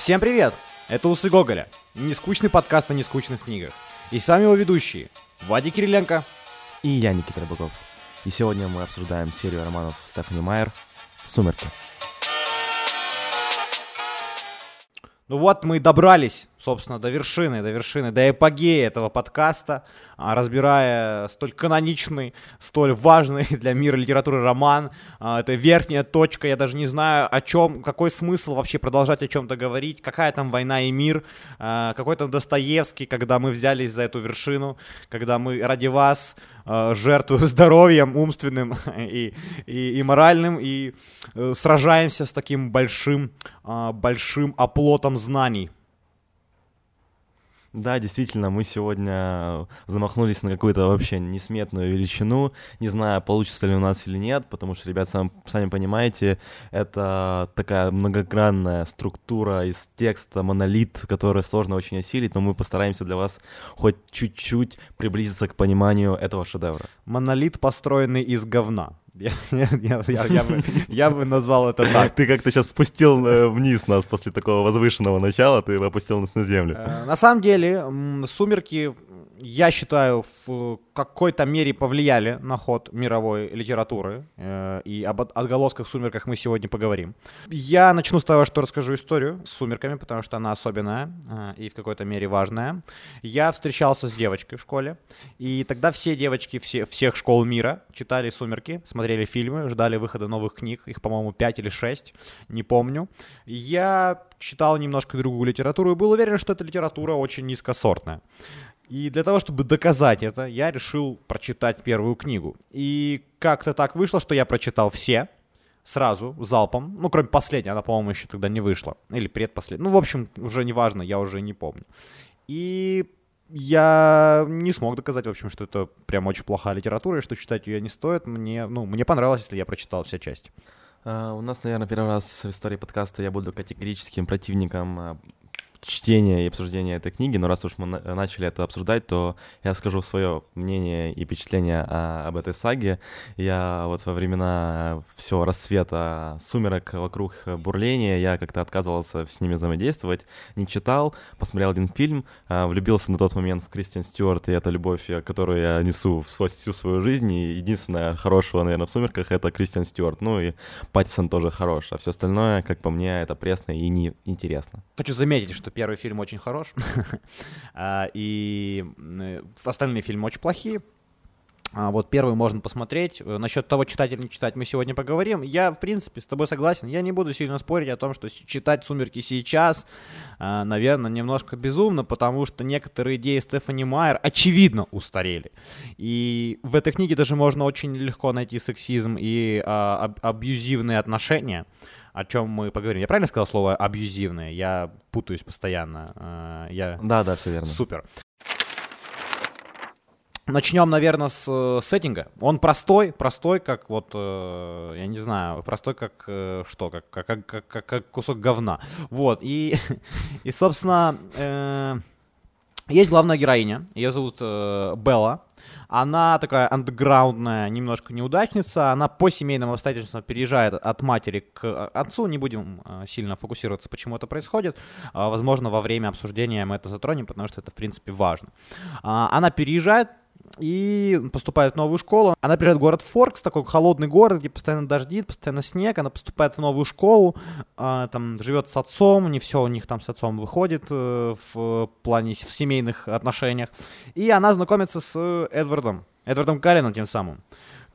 Всем привет! Это Усы Гоголя, нескучный подкаст о нескучных книгах. И с вами его ведущие Вадик Кириленко и я, Никита Рыбаков. И сегодня мы обсуждаем серию романов Стефани Майер «Сумерки». Ну вот мы добрались, собственно, до вершины, до вершины, до эпогеи этого подкаста, а, разбирая столь каноничный, столь важный для мира литературы роман. А, это верхняя точка, я даже не знаю, о чем, какой смысл вообще продолжать о чем-то говорить, какая там война и мир, а, какой там Достоевский, когда мы взялись за эту вершину, когда мы ради вас жертвуем здоровьем умственным и, и, и моральным, и э, сражаемся с таким большим, большим оплотом знаний. Да, действительно, мы сегодня замахнулись на какую-то вообще несметную величину, не знаю, получится ли у нас или нет, потому что, ребят, сам, сами понимаете, это такая многогранная структура из текста, монолит, который сложно очень осилить, но мы постараемся для вас хоть чуть-чуть приблизиться к пониманию этого шедевра. Монолит, построенный из говна. Я, я, я, я, бы, я бы назвал это так. Ты как-то сейчас спустил э, вниз нас после такого возвышенного начала, ты опустил нас на землю. Э, на самом деле, «Сумерки» я считаю, в какой-то мере повлияли на ход мировой литературы, э, и об отголосках «Сумерках» мы сегодня поговорим. Я начну с того, что расскажу историю с «Сумерками», потому что она особенная э, и в какой-то мере важная. Я встречался с девочкой в школе, и тогда все девочки все, всех школ мира читали «Сумерки», смотрели фильмы, ждали выхода новых книг, их, по-моему, 5 или 6, не помню. Я читал немножко другую литературу и был уверен, что эта литература очень низкосортная. И для того, чтобы доказать это, я решил прочитать первую книгу. И как-то так вышло, что я прочитал все сразу, залпом. Ну, кроме последней, она, по-моему, еще тогда не вышла. Или предпоследняя. Ну, в общем, уже не важно, я уже не помню. И я не смог доказать, в общем, что это прям очень плохая литература, и что читать ее не стоит. Мне, ну, мне понравилось, если я прочитал все части. Uh, у нас, наверное, первый раз в истории подкаста я буду категорическим противником а, чтения и обсуждения этой книги, но раз уж мы начали это обсуждать, то я скажу свое мнение и впечатление о, об этой саге. Я вот во времена всего рассвета сумерок вокруг бурления, я как-то отказывался с ними взаимодействовать, не читал, посмотрел один фильм, а, влюбился на тот момент в Кристиан Стюарт, и это любовь, которую я несу всю свою жизнь, и единственное хорошего, наверное, в «Сумерках» — это Кристиан Стюарт, ну и Паттисон тоже хорош, а все остальное, как по мне, это пресно и неинтересно. Хочу заметить, что что первый фильм очень хорош, а, и остальные фильмы очень плохие. А вот первый можно посмотреть. Э, Насчет того, читать или не читать, мы сегодня поговорим. Я, в принципе, с тобой согласен. Я не буду сильно спорить о том, что читать «Сумерки» сейчас, а, наверное, немножко безумно, потому что некоторые идеи Стефани Майер, очевидно, устарели. И в этой книге даже можно очень легко найти сексизм и абьюзивные отношения о чем мы поговорим. Я правильно сказал слово абьюзивное? Я путаюсь постоянно. Э, я... Да, да, все верно. Супер. Начнем, наверное, с э, сеттинга. Он простой, простой, как вот, э, я не знаю, простой, как что, как, как, как, как, как кусок говна. Вот, и, и собственно, есть главная героиня, ее зовут Белла. Она такая андеграундная, немножко неудачница. Она по семейным обстоятельствам переезжает от матери к э, отцу. Не будем э, сильно фокусироваться, почему это происходит. А, возможно, во время обсуждения мы это затронем, потому что это, в принципе, важно. А, она переезжает и поступает в новую школу. Она приезжает в город Форкс, такой холодный город, где постоянно дождит, постоянно снег. Она поступает в новую школу, э, там живет с отцом, не все у них там с отцом выходит э, в плане в семейных отношениях. И она знакомится с Эдвардом, Эдвардом Каллином тем самым,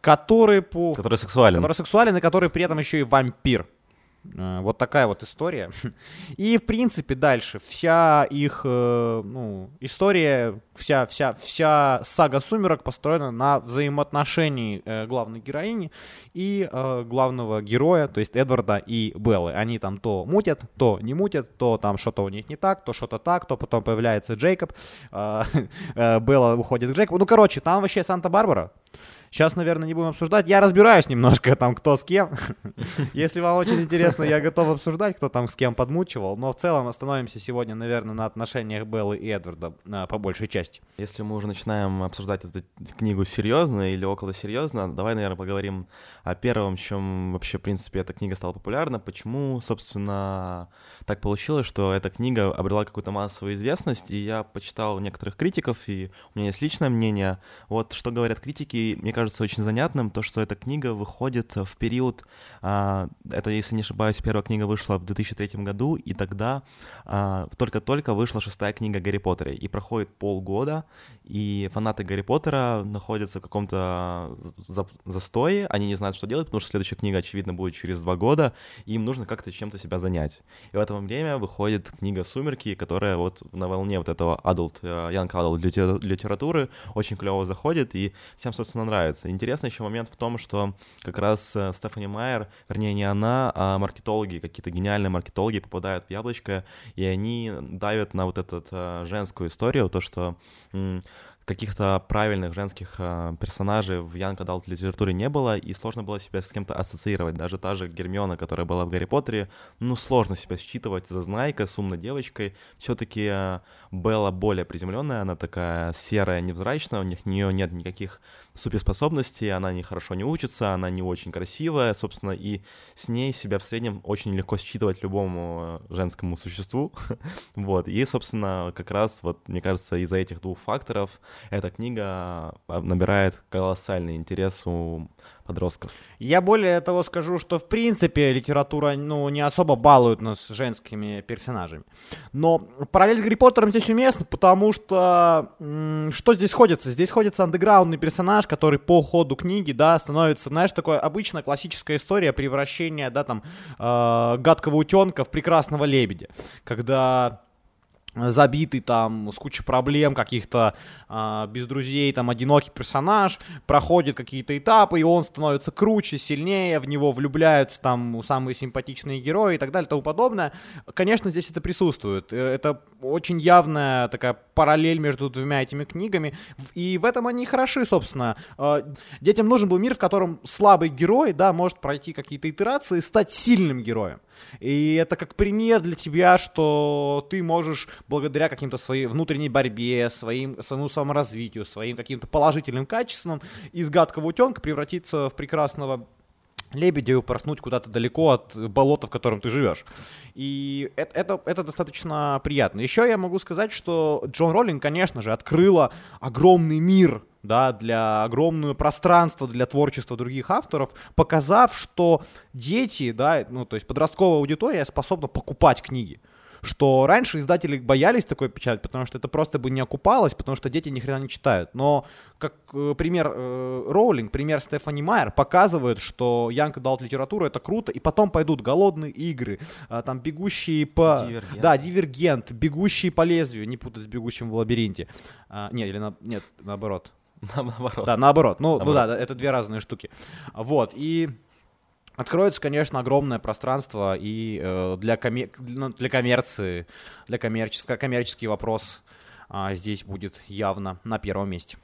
который по... Который сексуален. Который сексуален и который при этом еще и вампир. Э, вот такая вот история. И, в принципе, дальше вся их, э, ну, история, вся, вся, вся сага «Сумерок» построена на взаимоотношении э, главной героини и главного героя, то есть Эдварда и Беллы. Они там то мутят, то не мутят, то там что-то у них не так, то что-то так, то потом появляется Джейкоб, Белла уходит к Джейкобу. Ну, короче, там вообще Санта-Барбара. Сейчас, наверное, не будем обсуждать. Я разбираюсь немножко там, кто с кем. Если вам очень интересно, я готов обсуждать, кто там с кем подмучивал. Но в целом остановимся сегодня, наверное, на отношениях Беллы и Эдварда а, по большей части. Если мы уже начинаем обсуждать эту книгу серьезно или около серьезно, давай, наверное, поговорим о первом, чем вообще, в принципе, эта книга стала популярна. Почему, собственно, так получилось, что эта книга обрела какую-то массовую известность, и я почитал некоторых критиков, и у меня есть личное мнение. Вот что говорят критики, мне кажется, очень занятным, то, что эта книга выходит в период, а, это, если не ошибаюсь, первая книга вышла в 2003 году, и тогда а, только-только вышла шестая книга Гарри Поттера, и проходит полгода, и фанаты Гарри Поттера находятся в каком-то застое, они не знают, что делать, потому что следующая книга, очевидно, будет через два года, и им нужно как-то чем-то себя занять. И в это время выходит книга «Сумерки», которая вот на волне вот этого adult, young adult литературы очень клево заходит, и всем, собственно, нравится. Интересный еще момент в том, что как раз э, Стефани Майер, вернее, не она, а маркетологи, какие-то гениальные маркетологи попадают в яблочко, и они давят на вот эту э, женскую историю, то, что каких-то правильных женских э, персонажей в Young Adult литературе не было, и сложно было себя с кем-то ассоциировать. Даже та же Гермиона, которая была в Гарри Поттере, ну, сложно себя считывать за знайкой, с умной девочкой. Все-таки э, Белла более приземленная, она такая серая, невзрачная, у них у нее нет никаких суперспособностей, она не хорошо не учится, она не очень красивая, собственно, и с ней себя в среднем очень легко считывать любому э, женскому существу. вот, и, собственно, как раз, вот, мне кажется, из-за этих двух факторов эта книга а, набирает колоссальный интерес у подростков. Я более того скажу, что в принципе литература ну, не особо балует нас женскими персонажами. Но параллель с Гарри Поттером здесь уместна, потому что что здесь ходится? Здесь ходится андеграундный персонаж, который по ходу книги, да, становится, знаешь, такое обычная классическая история превращения, да, там, э, гадкого утенка в прекрасного лебедя. Когда забитый там с кучей проблем каких-то э, без друзей там одинокий персонаж проходит какие-то этапы и он становится круче сильнее в него влюбляются там самые симпатичные герои и так далее и тому подобное. Конечно здесь это присутствует. Э, это очень явная такая параллель между двумя этими книгами. И в этом они хороши собственно. Э, детям нужен был мир в котором слабый герой да может пройти какие-то итерации и стать сильным героем. И это как пример для тебя что ты можешь благодаря каким-то своей внутренней борьбе, своим, своему саморазвитию, своим каким-то положительным качествам из гадкого утенка превратиться в прекрасного лебедя и упорхнуть куда-то далеко от болота, в котором ты живешь. И это, это, это достаточно приятно. Еще я могу сказать, что Джон Роллинг, конечно же, открыла огромный мир да, для огромное пространство для творчества других авторов, показав, что дети, да, ну, то есть подростковая аудитория способна покупать книги что раньше издатели боялись такой печать, потому что это просто бы не окупалось, потому что дети ни хрена не читают. Но как э, пример э, Роулинг, пример Стефани Майер показывает, что Young Adult литература это круто, и потом пойдут голодные игры, э, там бегущие по... Дивергент. Да, дивергент, бегущие по лезвию, не путать с бегущим в лабиринте. А, нет, или на... нет, наоборот. Наоборот. Да, наоборот. Ну, наоборот. ну да, это две разные штуки. Вот, и Откроется, конечно, огромное пространство и э, для, коме- ну, для коммерции, для коммерческого, коммерческий вопрос э, здесь будет явно на первом месте.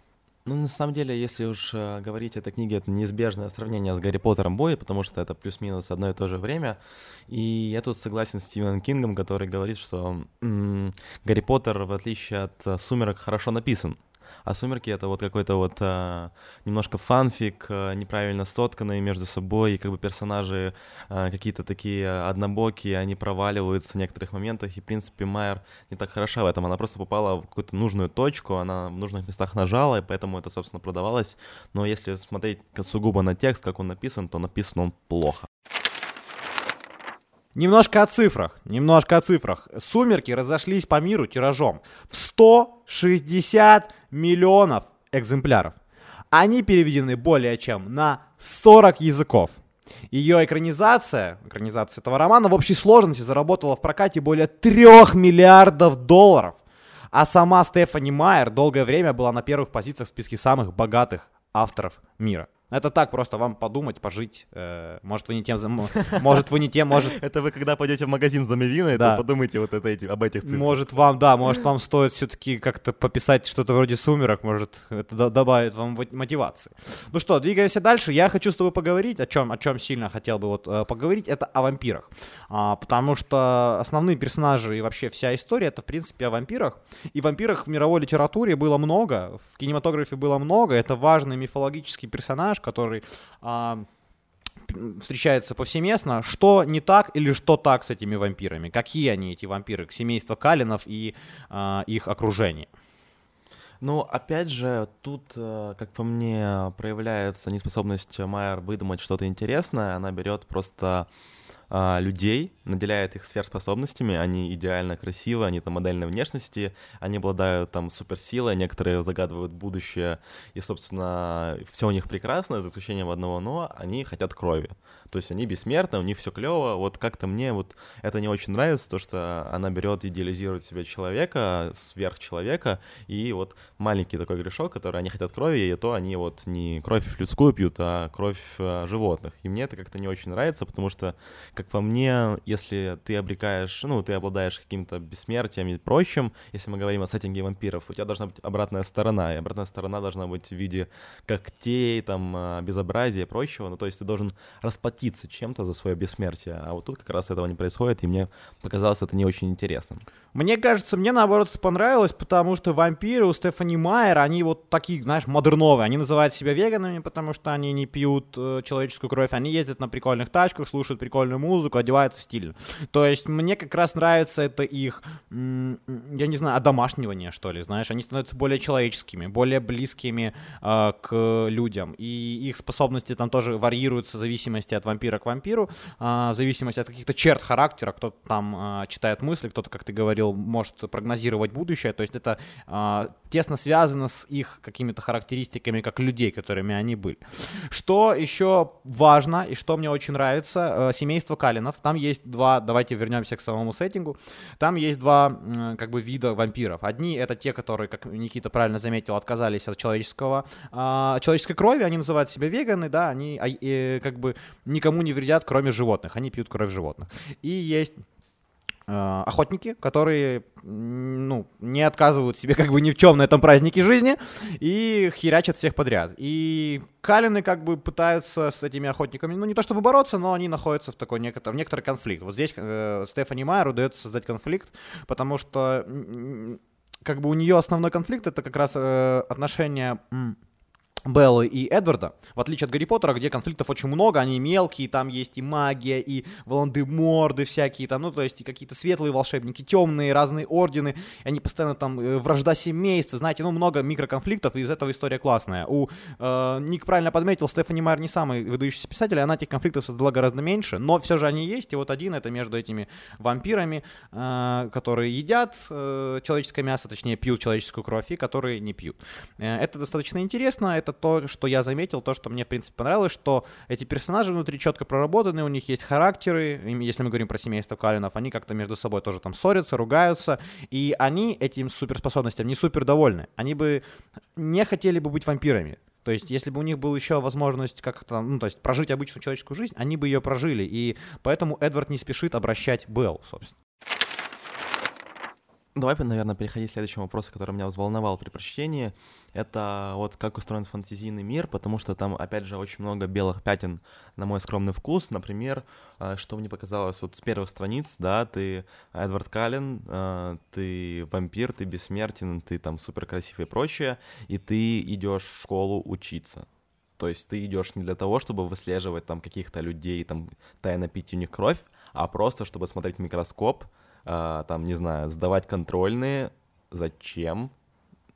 Ну, на самом деле, если уж э, говорить о этой книге, это неизбежное сравнение с Гарри Поттером Бой, потому что это плюс-минус одно и то же время. И я тут согласен с Стивеном Кингом, который говорит, что м- Гарри Поттер, в отличие от э, «Сумерок», хорошо написан а «Сумерки» — это вот какой-то вот а, немножко фанфик, а, неправильно сотканный между собой, и как бы персонажи а, какие-то такие однобокие, они проваливаются в некоторых моментах, и, в принципе, Майер не так хороша в этом, она просто попала в какую-то нужную точку, она в нужных местах нажала, и поэтому это, собственно, продавалось, но если смотреть сугубо на текст, как он написан, то написан он плохо. Немножко о цифрах, немножко о цифрах. «Сумерки» разошлись по миру тиражом в 160 миллионов экземпляров. Они переведены более чем на 40 языков. Ее экранизация, экранизация этого романа в общей сложности заработала в прокате более 3 миллиардов долларов. А сама Стефани Майер долгое время была на первых позициях в списке самых богатых авторов мира. Это так просто вам подумать, пожить. Э, может, вы не тем... Может, вы не тем, может... Это вы когда пойдете в магазин за мивиной, то подумайте вот это, эти, об этих цифрах. Может, вам, да, может, вам стоит все-таки как-то пописать что-то вроде «Сумерок», может, это добавит вам мотивации. Ну что, двигаемся дальше. Я хочу с тобой поговорить, о чем, о чем сильно хотел бы вот э, поговорить, это о вампирах. А, потому что основные персонажи и вообще вся история, это, в принципе, о вампирах. И вампирах в мировой литературе было много, в кинематографе было много. Это важный мифологический персонаж, который а, встречается повсеместно. Что не так или что так с этими вампирами? Какие они, эти вампиры? Семейство Калинов и а, их окружение. Ну, опять же, тут, э, как по мне, проявляется неспособность Майер выдумать что-то интересное. Она берет просто а, людей, наделяет их сверхспособностями, они идеально красивы, они там модельной внешности, они обладают там суперсилой, некоторые загадывают будущее, и, собственно, все у них прекрасно, за исключением одного но, они хотят крови. То есть они бессмертны, у них все клево. Вот как-то мне вот это не очень нравится, то что она берет, идеализирует себя человека, сверхчеловека, и вот маленький такой грешок, который они хотят крови, и то они вот не кровь людскую пьют, а кровь а, животных. И мне это как-то не очень нравится, потому что, как по мне, если ты обрекаешь, ну, ты обладаешь каким-то бессмертием и прочим, если мы говорим о сеттинге вампиров, у тебя должна быть обратная сторона, и обратная сторона должна быть в виде когтей, там, а, безобразия и прочего, ну, то есть ты должен расплатить расплатиться чем-то за свое бессмертие. А вот тут как раз этого не происходит, и мне показалось это не очень интересным. Мне кажется, мне наоборот это понравилось, потому что вампиры у Стефани Майер, они вот такие, знаешь, модерновые. Они называют себя веганами, потому что они не пьют э, человеческую кровь. Они ездят на прикольных тачках, слушают прикольную музыку, одеваются стильно. То есть мне как раз нравится это их, я не знаю, одомашнивание, что ли, знаешь. Они становятся более человеческими, более близкими э, к людям. И их способности там тоже варьируются в зависимости от вампира к вампиру, а, в зависимости от каких-то черт характера, кто-то там а, читает мысли, кто-то, как ты говорил, может прогнозировать будущее, то есть это а, тесно связано с их какими-то характеристиками как людей, которыми они были. Что еще важно и что мне очень нравится, семейство Калинов, там есть два, давайте вернемся к самому сеттингу, там есть два как бы вида вампиров. Одни это те, которые, как Никита правильно заметил, отказались от человеческого, человеческой крови, они называют себя веганы, да, они как бы никому не вредят, кроме животных. Они пьют кровь животных. И есть э, охотники, которые ну, не отказывают себе как бы ни в чем на этом празднике жизни и херячат всех подряд. И Калины как бы пытаются с этими охотниками, ну не то чтобы бороться, но они находятся в такой некотор, в некоторый конфликт. Вот здесь э, Стефани Майер удается создать конфликт, потому что как бы у нее основной конфликт это как раз э, отношения Беллы и Эдварда, в отличие от Гарри Поттера, где конфликтов очень много, они мелкие, там есть и магия, и Волан-де-Морды всякие, там, ну, то есть и какие-то светлые волшебники, темные, разные ордены, они постоянно там, э, вражда семейств, знаете, ну, много микроконфликтов, и из этого история классная. У, э, Ник правильно подметил, Стефани Майер не самый выдающийся писатель, она этих конфликтов создала гораздо меньше, но все же они есть, и вот один это между этими вампирами, э, которые едят э, человеческое мясо, точнее, пьют человеческую кровь, и которые не пьют. Э, это достаточно интересно, это это то, что я заметил, то, что мне, в принципе, понравилось, что эти персонажи внутри четко проработаны, у них есть характеры, если мы говорим про семейство Калинов, они как-то между собой тоже там ссорятся, ругаются, и они этим суперспособностям не супер довольны. Они бы не хотели бы быть вампирами. То есть, если бы у них была еще возможность как-то, ну, то есть, прожить обычную человеческую жизнь, они бы ее прожили. И поэтому Эдвард не спешит обращать Белл, собственно. Давай, наверное, переходить к следующему вопросу, который меня взволновал при прочтении. Это вот как устроен фантазийный мир, потому что там, опять же, очень много белых пятен на мой скромный вкус. Например, э, что мне показалось вот с первых страниц, да, ты Эдвард Каллен, э, ты вампир, ты бессмертен, ты там супер красивый и прочее, и ты идешь в школу учиться. То есть ты идешь не для того, чтобы выслеживать там каких-то людей, там тайно пить у них кровь, а просто чтобы смотреть микроскоп, а, там, не знаю, сдавать контрольные, зачем?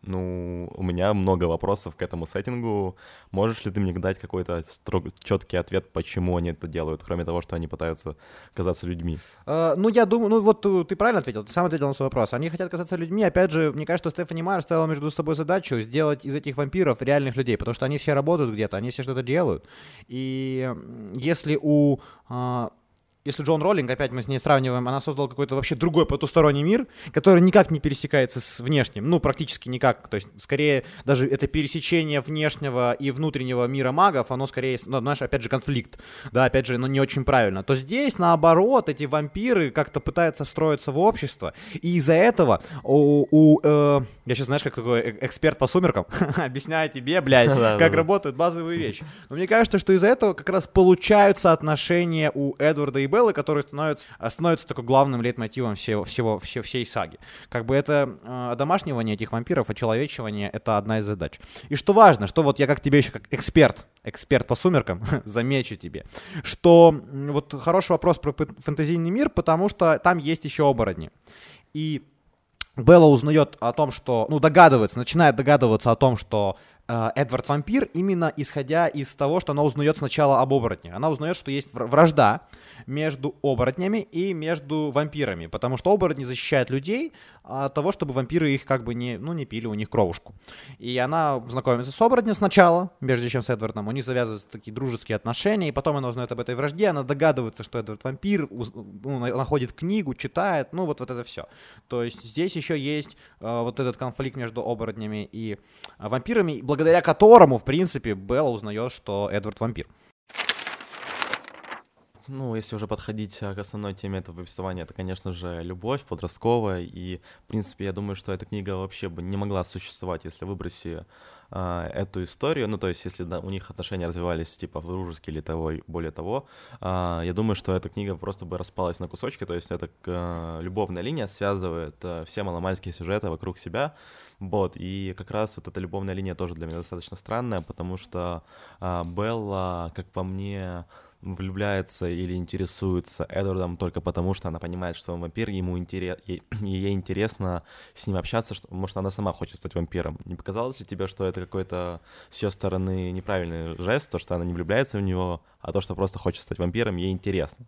Ну, у меня много вопросов к этому сеттингу. Можешь ли ты мне дать какой-то строг... четкий ответ, почему они это делают, кроме того, что они пытаются казаться людьми? Uh, ну, я думаю, ну вот э, ты правильно ответил, ты сам ответил на свой вопрос. Они хотят казаться людьми. Опять же, мне кажется, что Стефани Майер ставила между собой задачу сделать из этих вампиров реальных людей, потому что они все работают где-то, они все что-то делают. И если у uh, если Джон Роллинг, опять мы с ней сравниваем, она создала какой-то вообще другой потусторонний мир, который никак не пересекается с внешним, ну, практически никак, то есть, скорее, даже это пересечение внешнего и внутреннего мира магов, оно скорее, ну, знаешь, опять же, конфликт, да, опять же, оно не очень правильно, то здесь, наоборот, эти вампиры как-то пытаются встроиться в общество, и из-за этого у, у э, я сейчас, знаешь, как такой э, эксперт по сумеркам, объясняю тебе, блядь, как работают базовые вещи, но мне кажется, что из-за этого как раз получаются отношения у Эдварда и Беллы, которые становятся, становятся такой главным лейтмотивом всего, всего, всей, всей саги. Как бы это э, одомашнивание этих вампиров, очеловечивание — это одна из задач. И что важно, что вот я как тебе еще как эксперт, эксперт по сумеркам, замечу тебе, что вот хороший вопрос про фэнтезийный мир, потому что там есть еще оборотни. И Белла узнает о том, что, ну, догадывается, начинает догадываться о том, что э, Эдвард вампир, именно исходя из того, что она узнает сначала об оборотне. Она узнает, что есть вражда между оборотнями и между вампирами, потому что оборотни защищают людей от того, чтобы вампиры их как бы не, ну, не пили у них кровушку. И она знакомится с оборотнем сначала, прежде чем с Эдвардом, у них завязываются такие дружеские отношения, и потом она узнает об этой вражде, она догадывается, что Эдвард вампир, ну, находит книгу, читает, ну, вот, вот это все. То есть здесь еще есть э, вот этот конфликт между оборотнями и э, вампирами, благодаря которому, в принципе, Белла узнает, что Эдвард вампир ну, если уже подходить а, к основной теме этого повествования, это, конечно же, любовь подростковая, и, в принципе, я думаю, что эта книга вообще бы не могла существовать, если выброси а, эту историю, ну, то есть, если да, у них отношения развивались, типа, дружески или того, более того, а, я думаю, что эта книга просто бы распалась на кусочки, то есть, это а, любовная линия связывает а, все маломальские сюжеты вокруг себя, вот, и как раз вот эта любовная линия тоже для меня достаточно странная, потому что а, Белла, как по мне, влюбляется или интересуется Эдвардом только потому, что она понимает, что он вампир, ему интерес, ей, ей интересно с ним общаться, что, может, она сама хочет стать вампиром. Не показалось ли тебе, что это какой-то с ее стороны неправильный жест, то, что она не влюбляется в него, а то, что просто хочет стать вампиром, ей интересно?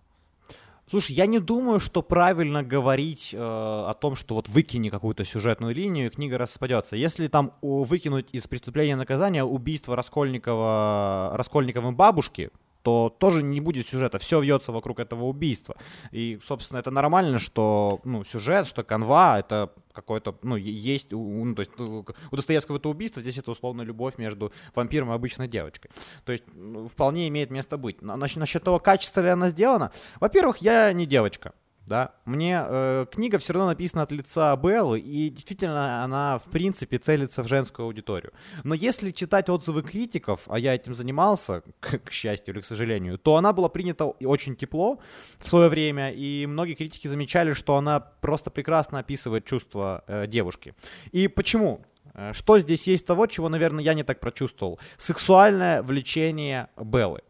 Слушай, я не думаю, что правильно говорить э, о том, что вот выкини какую-то сюжетную линию, и книга распадется. Если там выкинуть из преступления наказания убийство Раскольникова, Раскольниковым бабушки, то тоже не будет сюжета, все вьется вокруг этого убийства. И, собственно, это нормально, что ну, сюжет, что канва, это какой-то, ну, есть, ну, то есть у Достоевского это убийство, здесь это условно любовь между вампиром и обычной девочкой. То есть ну, вполне имеет место быть. Насчет, того, качество ли она сделана, во-первых, я не девочка да. Мне э, книга все равно написана от лица Беллы, и действительно она, в принципе, целится в женскую аудиторию. Но если читать отзывы критиков, а я этим занимался, к, к счастью или к сожалению, то она была принята очень тепло в свое время, и многие критики замечали, что она просто прекрасно описывает чувства э, девушки. И почему? Э, что здесь есть того, чего, наверное, я не так прочувствовал? Сексуальное влечение Беллы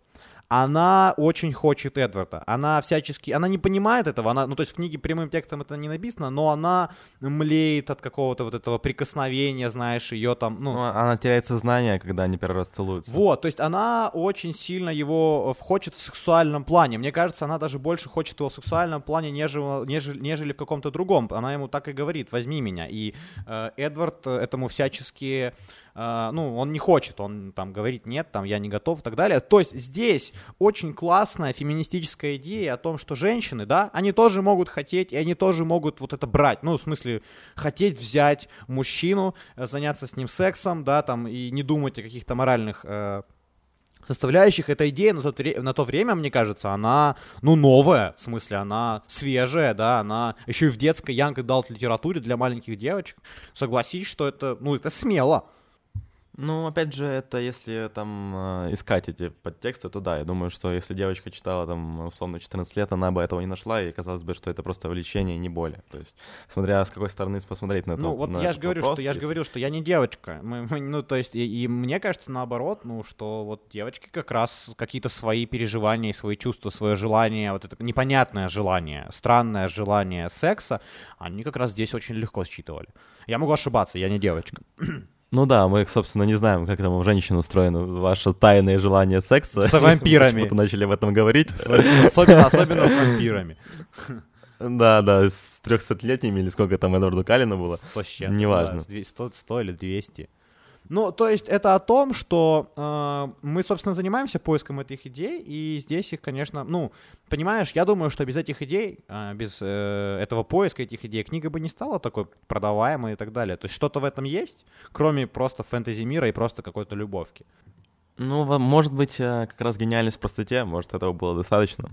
она очень хочет Эдварда. Она всячески, она не понимает этого, она, ну то есть в книге прямым текстом это не написано, но она млеет от какого-то вот этого прикосновения, знаешь, ее там, ну... ну она теряет сознание, когда они первый раз целуются. Вот, то есть она очень сильно его хочет в сексуальном плане. Мне кажется, она даже больше хочет его в сексуальном плане, нежели, нежели, нежели в каком-то другом. Она ему так и говорит, возьми меня. И э, Эдвард этому всячески ну, он не хочет, он там говорит нет, там я не готов и так далее. То есть здесь очень классная феминистическая идея о том, что женщины, да, они тоже могут хотеть, и они тоже могут вот это брать, ну, в смысле, хотеть взять мужчину, э, заняться с ним сексом, да, там, и не думать о каких-то моральных э, составляющих. Эта идея на, тот, на то время, мне кажется, она, ну, новая, в смысле, она свежая, да, она еще и в детской Янг Далт литературе для маленьких девочек. Согласись, что это, ну, это смело. Ну, опять же, это если там э, искать эти подтексты, то да, я думаю, что если девочка читала там условно 14 лет, она бы этого не нашла, и казалось бы, что это просто влечение, не более. То есть, смотря с какой стороны посмотреть на это. Ну, вот я же говорю, вопрос, что я же говорил, что я не девочка. Мы, мы, ну, то есть, и, и мне кажется, наоборот, ну, что вот девочки как раз какие-то свои переживания, свои чувства, свое желание, вот это непонятное желание, странное желание секса, они как раз здесь очень легко считывали. Я могу ошибаться, я не девочка. Ну да, мы, собственно, не знаем, как там у женщин устроено ваше тайное желание секса. С вампирами. Почему-то начали об этом говорить. Особенно, особенно с вампирами. Да, да, с 300-летними или сколько там Эдварду Калина было. Вообще. Неважно. Да, 100, 100 или 200. Ну, то есть это о том, что э, мы, собственно, занимаемся поиском этих идей, и здесь их, конечно, ну, понимаешь, я думаю, что без этих идей, э, без э, этого поиска этих идей, книга бы не стала такой продаваемой и так далее. То есть что-то в этом есть, кроме просто фэнтези мира и просто какой-то любовки. Ну, может быть, э, как раз гениальность в простоте, может, этого было достаточно.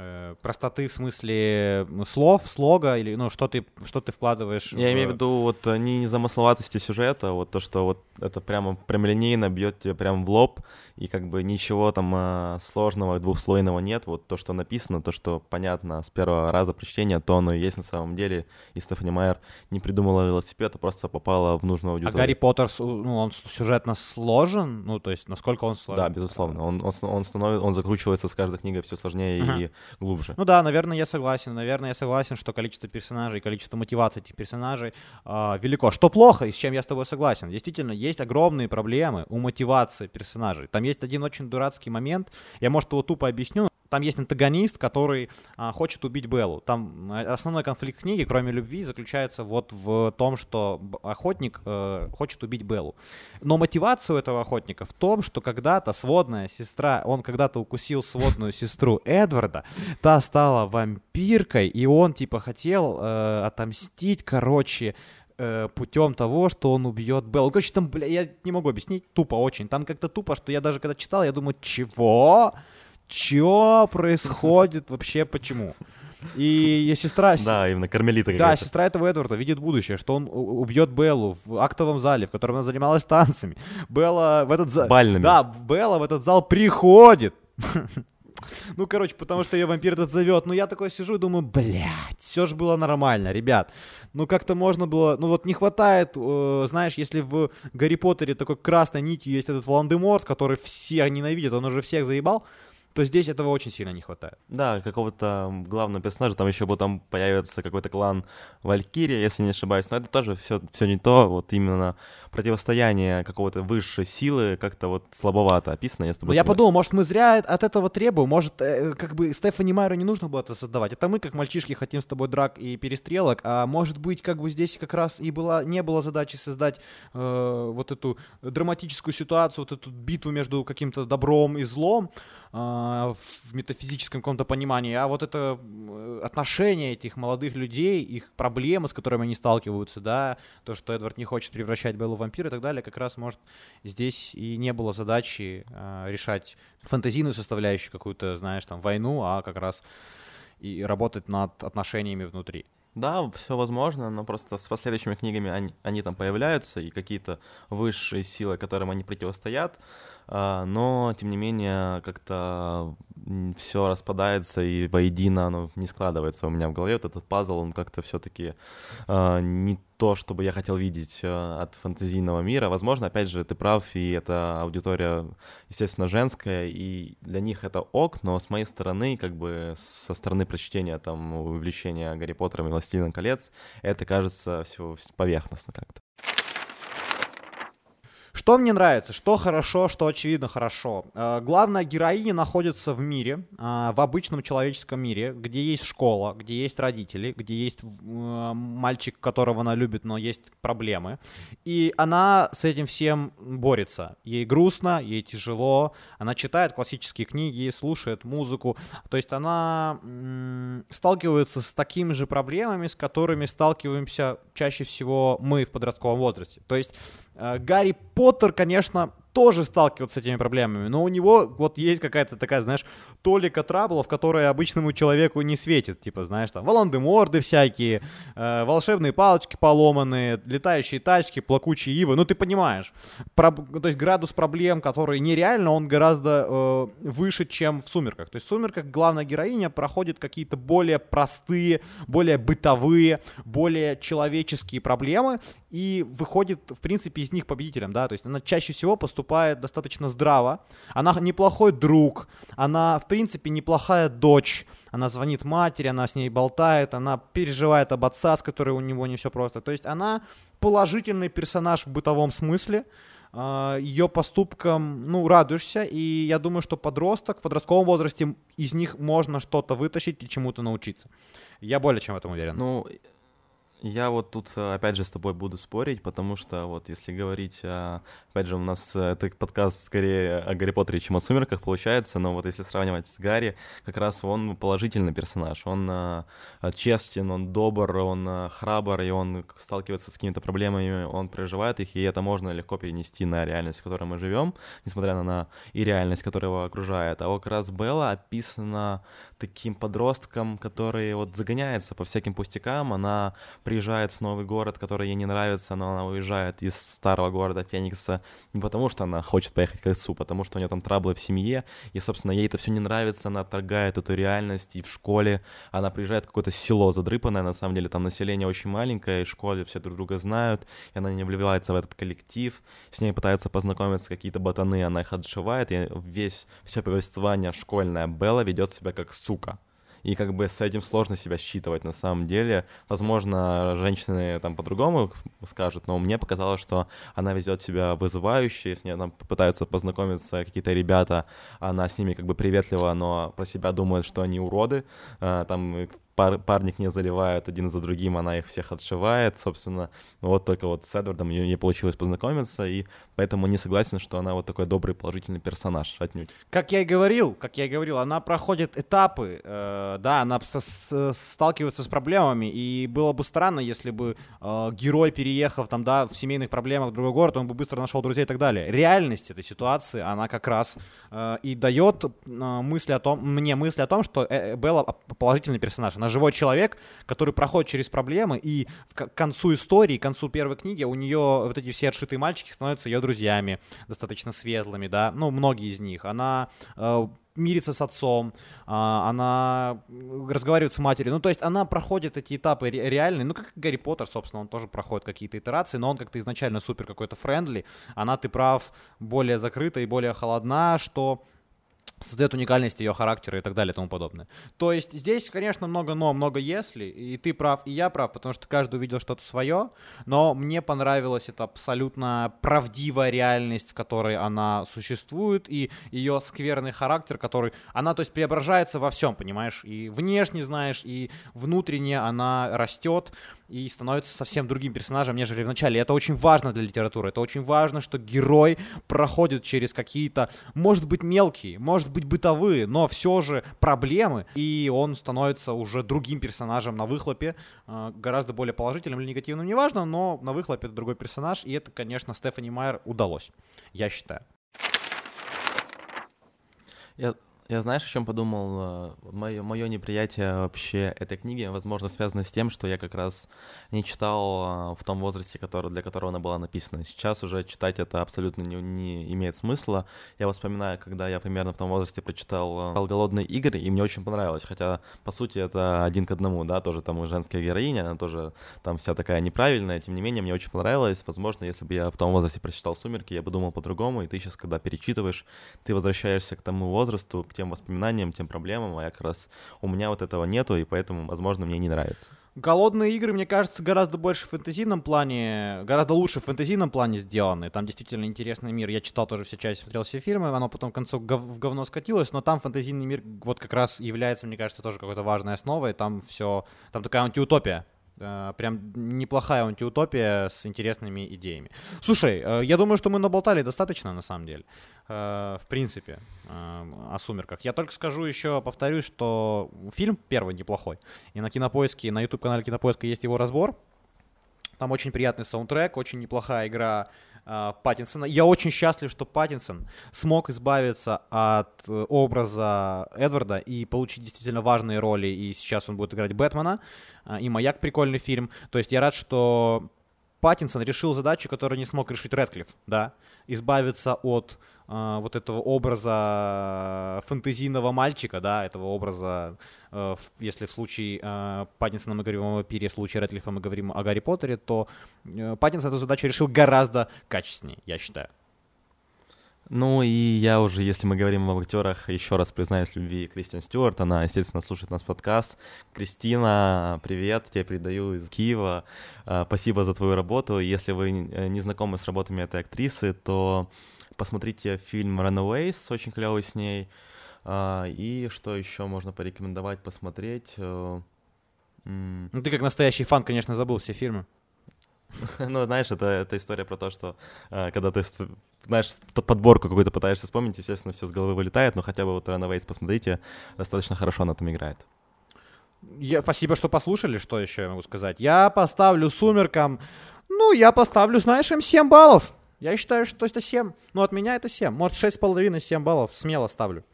Э, простоты в смысле слов, слога или ну что ты что ты вкладываешь? Я в... имею в виду вот э, не замысловатости сюжета, вот то, что вот это прямо прямолинейно бьет тебе прямо в лоб, и как бы ничего там э, сложного, двухслойного нет. Вот то, что написано, то, что понятно с первого раза прочтения, то оно и есть на самом деле. И Стефани Майер не придумала велосипед, а просто попала в нужную а аудиторию. А Гарри Поттер, ну, он сюжетно сложен? Ну, то есть, насколько он сложен? Да, безусловно. Он, он, он, становится, он закручивается с каждой книгой все сложнее uh-huh. и глубже. Ну да, наверное, я согласен. Наверное, я согласен, что количество персонажей, количество мотиваций этих персонажей э, велико. Что плохо, и с чем я с тобой согласен. Действительно, есть огромные проблемы у мотивации персонажей. Там есть один очень дурацкий момент. Я, может, его тупо объясню. Там есть антагонист, который а, хочет убить Беллу. Там э, основной конфликт книги, кроме любви, заключается вот в том, что охотник э, хочет убить Беллу. Но мотивация у этого охотника в том, что когда-то сводная сестра, он когда-то укусил сводную сестру Эдварда, та стала вампиркой, и он типа хотел э, отомстить, короче, э, путем того, что он убьет Беллу. Короче, там, бля, я не могу объяснить, тупо очень. Там как-то тупо, что я даже когда читал, я думаю, чего? Чё происходит вообще, почему? И сестра... Да, именно кармелита Да, сестра этого Эдварда видит будущее, что он убьет Беллу в актовом зале, в котором она занималась танцами. Белла в этот зал... Бальными. Да, Белла в этот зал приходит. Ну, короче, потому что ее вампир этот зовет. Ну, я такой сижу и думаю, блядь, все же было нормально, ребят. Ну, как-то можно было... Ну, вот не хватает, э, знаешь, если в Гарри Поттере такой красной нитью есть этот Волан-де-Морт, который все ненавидят, он уже всех заебал, то здесь этого очень сильно не хватает. Да, какого-то главного персонажа, там еще потом появится какой-то клан Валькирия, если не ошибаюсь, но это тоже все, все не то, вот именно противостояние какого-то высшей силы как-то вот слабовато описано. Я, с тобой я подумал, может, мы зря от этого требуем, может, э, как бы Стефани Майеру не нужно было это создавать. Это мы, как мальчишки, хотим с тобой драк и перестрелок, а может быть, как бы здесь как раз и была, не было задачи создать э, вот эту драматическую ситуацию, вот эту битву между каким-то добром и злом, а, в метафизическом каком-то понимании, а вот это э, отношение этих молодых людей, их проблемы, с которыми они сталкиваются, да, то, что Эдвард не хочет превращать Беллу в вампира и так далее, как раз, может, здесь и не было задачи э, решать фантазийную составляющую какую-то, знаешь, там, войну, а как раз и работать над отношениями внутри. Да, все возможно, но просто с последующими книгами они, они там появляются, и какие-то высшие силы, которым они противостоят, но, тем не менее, как-то все распадается и воедино оно не складывается у меня в голове. Вот этот пазл, он как-то все-таки а, не то, чтобы я хотел видеть а, от фантазийного мира. Возможно, опять же, ты прав, и эта аудитория, естественно, женская, и для них это ок, но с моей стороны, как бы со стороны прочтения, там, увлечения Гарри Поттером и Властелином колец, это кажется все поверхностно как-то. Что мне нравится, что хорошо, что очевидно хорошо. Э, главная героиня находится в мире, э, в обычном человеческом мире, где есть школа, где есть родители, где есть э, мальчик, которого она любит, но есть проблемы. И она с этим всем борется. Ей грустно, ей тяжело. Она читает классические книги, слушает музыку. То есть она сталкивается с такими же проблемами, с которыми сталкиваемся чаще всего мы в подростковом возрасте. То есть Гарри Поттер, конечно, тоже сталкивается с этими проблемами, но у него вот есть какая-то такая, знаешь, толика траблов, которая обычному человеку не светит. Типа, знаешь, там, волан-де-морды всякие, э, волшебные палочки поломанные, летающие тачки, плакучие ивы. Ну, ты понимаешь. Про, то есть градус проблем, который нереально, он гораздо э, выше, чем в «Сумерках». То есть в «Сумерках» главная героиня проходит какие-то более простые, более бытовые, более человеческие проблемы и выходит, в принципе, из них победителем, да, то есть она чаще всего поступает достаточно здраво, она неплохой друг, она, в принципе, неплохая дочь, она звонит матери, она с ней болтает, она переживает об отца, с которой у него не все просто, то есть она положительный персонаж в бытовом смысле, а, ее поступкам, ну, радуешься, и я думаю, что подросток в подростковом возрасте из них можно что-то вытащить и чему-то научиться. Я более чем в этом уверен. Ну, Я вот тут, э, опять же, с тобой буду спорить, потому что вот если говорить, опять же, у нас э, это подкаст скорее о Гарри Поттере, чем о Сумерках получается, но вот если сравнивать с Гарри, как раз он положительный персонаж, он э, честен, он добр, он храбр, и он сталкивается с какими-то проблемами, он переживает их, и это можно легко перенести на реальность, в которой мы живем, несмотря на и реальность, которая его окружает. А вот как раз Белла описана таким подростком, который вот загоняется по всяким пустякам, она приезжает в новый город, который ей не нравится, но она уезжает из старого города Феникса не потому, что она хочет поехать к отцу, потому что у нее там траблы в семье, и, собственно, ей это все не нравится, она отторгает эту реальность, и в школе она приезжает в какое-то село задрыпанное, на самом деле там население очень маленькое, и в школе все друг друга знают, и она не вливается в этот коллектив, с ней пытаются познакомиться какие-то ботаны, она их отшивает, и весь, все повествование школьное Белла ведет себя как сука и как бы с этим сложно себя считывать на самом деле. Возможно, женщины там по-другому скажут, но мне показалось, что она ведет себя вызывающе, с ней там пытаются познакомиться какие-то ребята, она с ними как бы приветлива, но про себя думает, что они уроды, а, там пар, парник не заливает один за другим, она их всех отшивает, собственно, вот только вот с Эдвардом ей не получилось познакомиться, и поэтому не согласен, что она вот такой добрый, положительный персонаж, отнюдь. Как я и говорил, как я и говорил, она проходит этапы, э, да, она с, с, сталкивается с проблемами, и было бы странно, если бы э, герой, переехав там, да, в семейных проблемах в другой город, он бы быстро нашел друзей и так далее. Реальность этой ситуации, она как раз э, и дает э, мысли о том, мне мысли о том, что э, Белла положительный персонаж, она живой человек, который проходит через проблемы, и к концу истории, к концу первой книги у нее вот эти все отшитые мальчики становятся ее друзьями, достаточно светлыми, да, ну, многие из них. Она э, мирится с отцом, э, она разговаривает с матерью. Ну, то есть она проходит эти этапы ре- реальные. Ну, как Гарри Поттер, собственно, он тоже проходит какие-то итерации, но он как-то изначально супер какой-то friendly. Она, ты прав, более закрыта и более холодна, что создает уникальность ее характера и так далее и тому подобное. То есть здесь, конечно, много но, много если, и ты прав, и я прав, потому что каждый увидел что-то свое, но мне понравилась эта абсолютно правдивая реальность, в которой она существует, и ее скверный характер, который, она, то есть, преображается во всем, понимаешь, и внешне, знаешь, и внутренне она растет, и становится совсем другим персонажем, нежели в начале. Это очень важно для литературы. Это очень важно, что герой проходит через какие-то, может быть, мелкие, может быть, бытовые, но все же проблемы, и он становится уже другим персонажем на выхлопе, э, гораздо более положительным или негативным, неважно, но на выхлопе это другой персонаж, и это, конечно, Стефани Майер удалось, я считаю. Я я знаешь, о чем подумал? Мое, мое неприятие вообще этой книги, возможно, связано с тем, что я как раз не читал а, в том возрасте, который, для которого она была написана. Сейчас уже читать это абсолютно не, не имеет смысла. Я вспоминаю, когда я примерно в том возрасте прочитал а, «Голодные игры», и мне очень понравилось. Хотя, по сути, это один к одному, да, тоже там женская героиня, она тоже там вся такая неправильная. Тем не менее, мне очень понравилось. Возможно, если бы я в том возрасте прочитал «Сумерки», я бы думал по-другому, и ты сейчас, когда перечитываешь, ты возвращаешься к тому возрасту, тем воспоминаниям, тем проблемам, а я как раз у меня вот этого нету, и поэтому, возможно, мне не нравится. Голодные игры, мне кажется, гораздо больше в фэнтезийном плане, гораздо лучше в фэнтезийном плане сделаны. Там действительно интересный мир. Я читал тоже все части, смотрел все фильмы, оно потом к концу в говно скатилось, но там фэнтезийный мир вот как раз является, мне кажется, тоже какой-то важной основой. Там все, там такая антиутопия прям неплохая антиутопия с интересными идеями. Слушай, э, я думаю, что мы наболтали достаточно, на самом деле, э, в принципе, о «Сумерках». Я только скажу еще, повторюсь, что фильм первый неплохой. И на Кинопоиске, на YouTube-канале Кинопоиска есть его разбор. Там очень приятный саундтрек, очень неплохая игра э, Паттинсона. Я очень счастлив, что Паттинсон смог избавиться от э, образа Эдварда и получить действительно важные роли. И сейчас он будет играть Бэтмена. Э, и «Маяк» прикольный фильм. То есть я рад, что Паттинсон решил задачу, которую не смог решить Рэдклифф, да, избавиться от э, вот этого образа фэнтезийного мальчика, да, этого образа, э, если в случае э, Паттинсона мы говорим о вампире, в случае Рэдклиффа мы говорим о Гарри Поттере, то э, Паттинсон эту задачу решил гораздо качественнее, я считаю. Ну и я уже, если мы говорим об актерах, еще раз признаюсь любви Кристин Стюарт. Она, естественно, слушает нас подкаст. Кристина, привет, тебе передаю из Киева. А, спасибо за твою работу. Если вы не знакомы с работами этой актрисы, то посмотрите фильм Runaways, очень клевый с ней. А, и что еще можно порекомендовать посмотреть? Э, Ну, ты как настоящий фан, конечно, забыл все фильмы. Ну, знаешь, это, это история про то, что э, когда ты, знаешь, подборку какую-то пытаешься вспомнить, естественно, все с головы вылетает, но хотя бы вот Runaways посмотрите, достаточно хорошо она там играет. Я, спасибо, что послушали, что еще я могу сказать. Я поставлю «Сумеркам», ну, я поставлю, знаешь, им 7 баллов. Я считаю, что это 7. Ну, от меня это 7. Может, 6,5-7 баллов смело ставлю.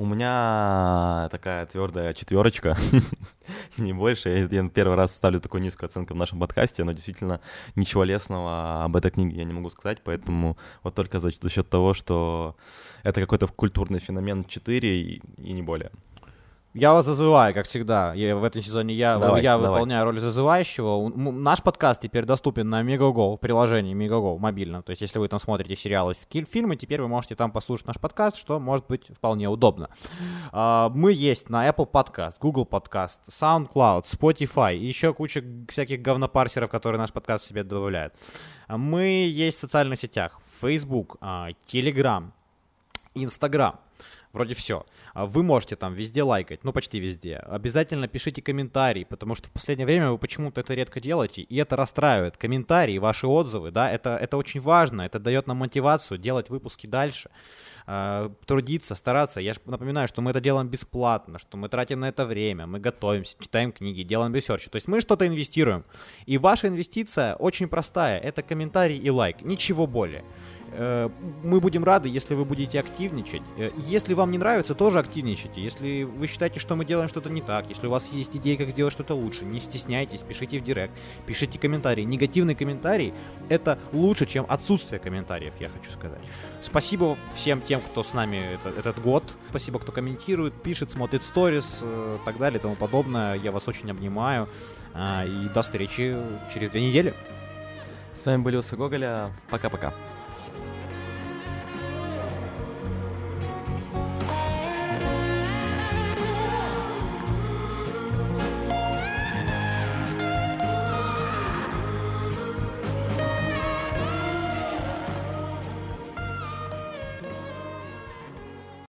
У меня такая твердая четверочка, не больше. Я первый раз ставлю такую низкую оценку в нашем подкасте, но действительно ничего лестного об этой книге я не могу сказать, поэтому вот только за, за счет того, что это какой-то культурный феномен 4 и, и не более. Я вас зазываю, как всегда. Я, в этом сезоне я, Давай, я давай. выполняю роль зазывающего. Наш подкаст теперь доступен на Мегаго, в приложении Мегаго, мобильном. То есть, если вы там смотрите сериалы, фи- фильмы, теперь вы можете там послушать наш подкаст, что может быть вполне удобно. А, Мы есть на Apple Podcast, Google Podcast, SoundCloud, Spotify и еще куча всяких говнопарсеров, которые наш подкаст себе добавляют. Мы есть в социальных сетях. Facebook, а, Telegram, Инстаграм. Вроде все. Вы можете там везде лайкать, ну почти везде. Обязательно пишите комментарии, потому что в последнее время вы почему-то это редко делаете, и это расстраивает. Комментарии, ваши отзывы, да, это, это очень важно, это дает нам мотивацию делать выпуски дальше, э, трудиться, стараться. Я же напоминаю, что мы это делаем бесплатно, что мы тратим на это время, мы готовимся, читаем книги, делаем ресерчи. То есть мы что-то инвестируем. И ваша инвестиция очень простая, это комментарий и лайк, ничего более. Э, Мы будем рады, если вы будете активничать. Э, Если вам не нравится, тоже активничайте. Если вы считаете, что мы делаем что-то не так, если у вас есть идеи, как сделать что-то лучше, не стесняйтесь, пишите в директ, пишите комментарии. Негативный комментарий — это лучше, чем отсутствие комментариев, я хочу сказать. Спасибо всем тем, кто с нами это- этот год. Спасибо, кто комментирует, пишет, смотрит сторис, э, так далее и тому подобное. Я вас очень обнимаю. А, И до встречи через две недели. С вами были Усы Гоголя. Пока-пока.